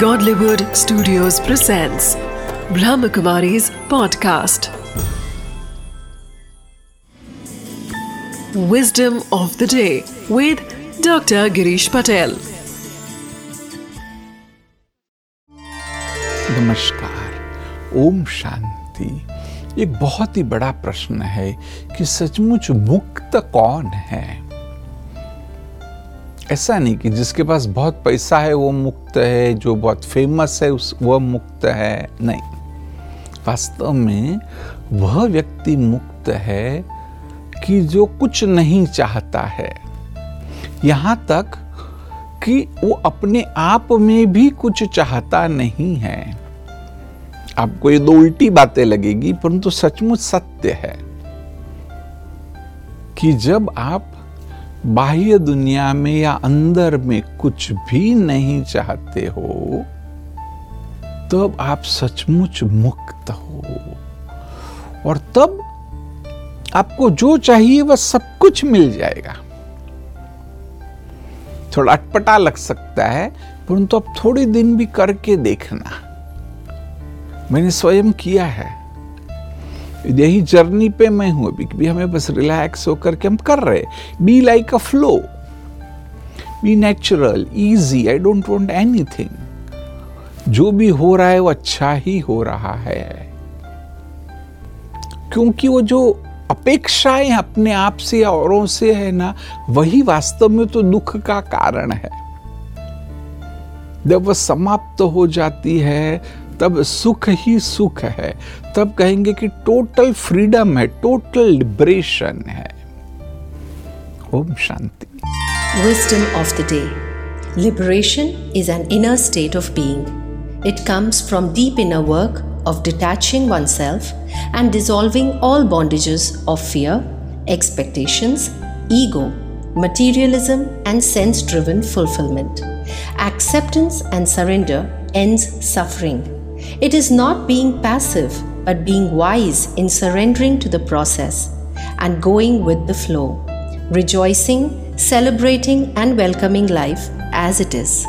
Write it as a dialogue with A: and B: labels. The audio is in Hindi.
A: Godlywood Studios presents Brahmakumari's podcast. Wisdom of the day with Dr. Girish Patel.
B: नमस्कार ओम शांति एक बहुत ही बड़ा प्रश्न है कि सचमुच मुक्त कौन है ऐसा नहीं कि जिसके पास बहुत पैसा है, वो मुक्त है, जो बहुत फ़ेमस है, उस, वह मुक्त है। नहीं। वास्तव में वह व्यक्ति मुक्त है कि जो कुछ नहीं चाहता है। यहाँ तक कि वो अपने आप में भी कुछ चाहता नहीं है। आपको ये दो उल्टी बातें लगेगी, परंतु सचमुच सत्य है कि जब आप बाह्य दुनिया में या अंदर में कुछ भी नहीं चाहते हो, तब आप सचमुच मुक्त हो। और तब आपको जो चाहिए वह सब कुछ मिल जाएगा। थोड़ा अटपटा लग सकता है, परंतु आप थोड़े दिन भी करके देखना। मैंने स्वयं किया है। यही जर्नी पे मैं हूँ अभी भी हमें बस रिलैक्स होकर के हम कर रहे be like a flow be natural easy I don't want anything जो भी हो रहा है, वो अच्छा ही हो रहा है। क्योंकि वो जो अपेक्षाएँ अपने आप से या औरों से है ना, वही वास्तव में तो दुख का कारण है। जब वह समाप्त तो हो जाती है तब सुख ही सुख है। तब कहेंगे कि टोटल फ्रीडम है टोटल लिबरेशन है। Om Shanti.
C: Wisdom of the day liberation is an inner state of being it comes from deep inner work of detaching oneself and dissolving all bondages of fear expectations ego materialism, and sense driven fulfillment. Acceptance and surrender ends suffering. It is not being passive, but being wise in surrendering to the process and going with the flow, rejoicing, celebrating, and welcoming life as it is.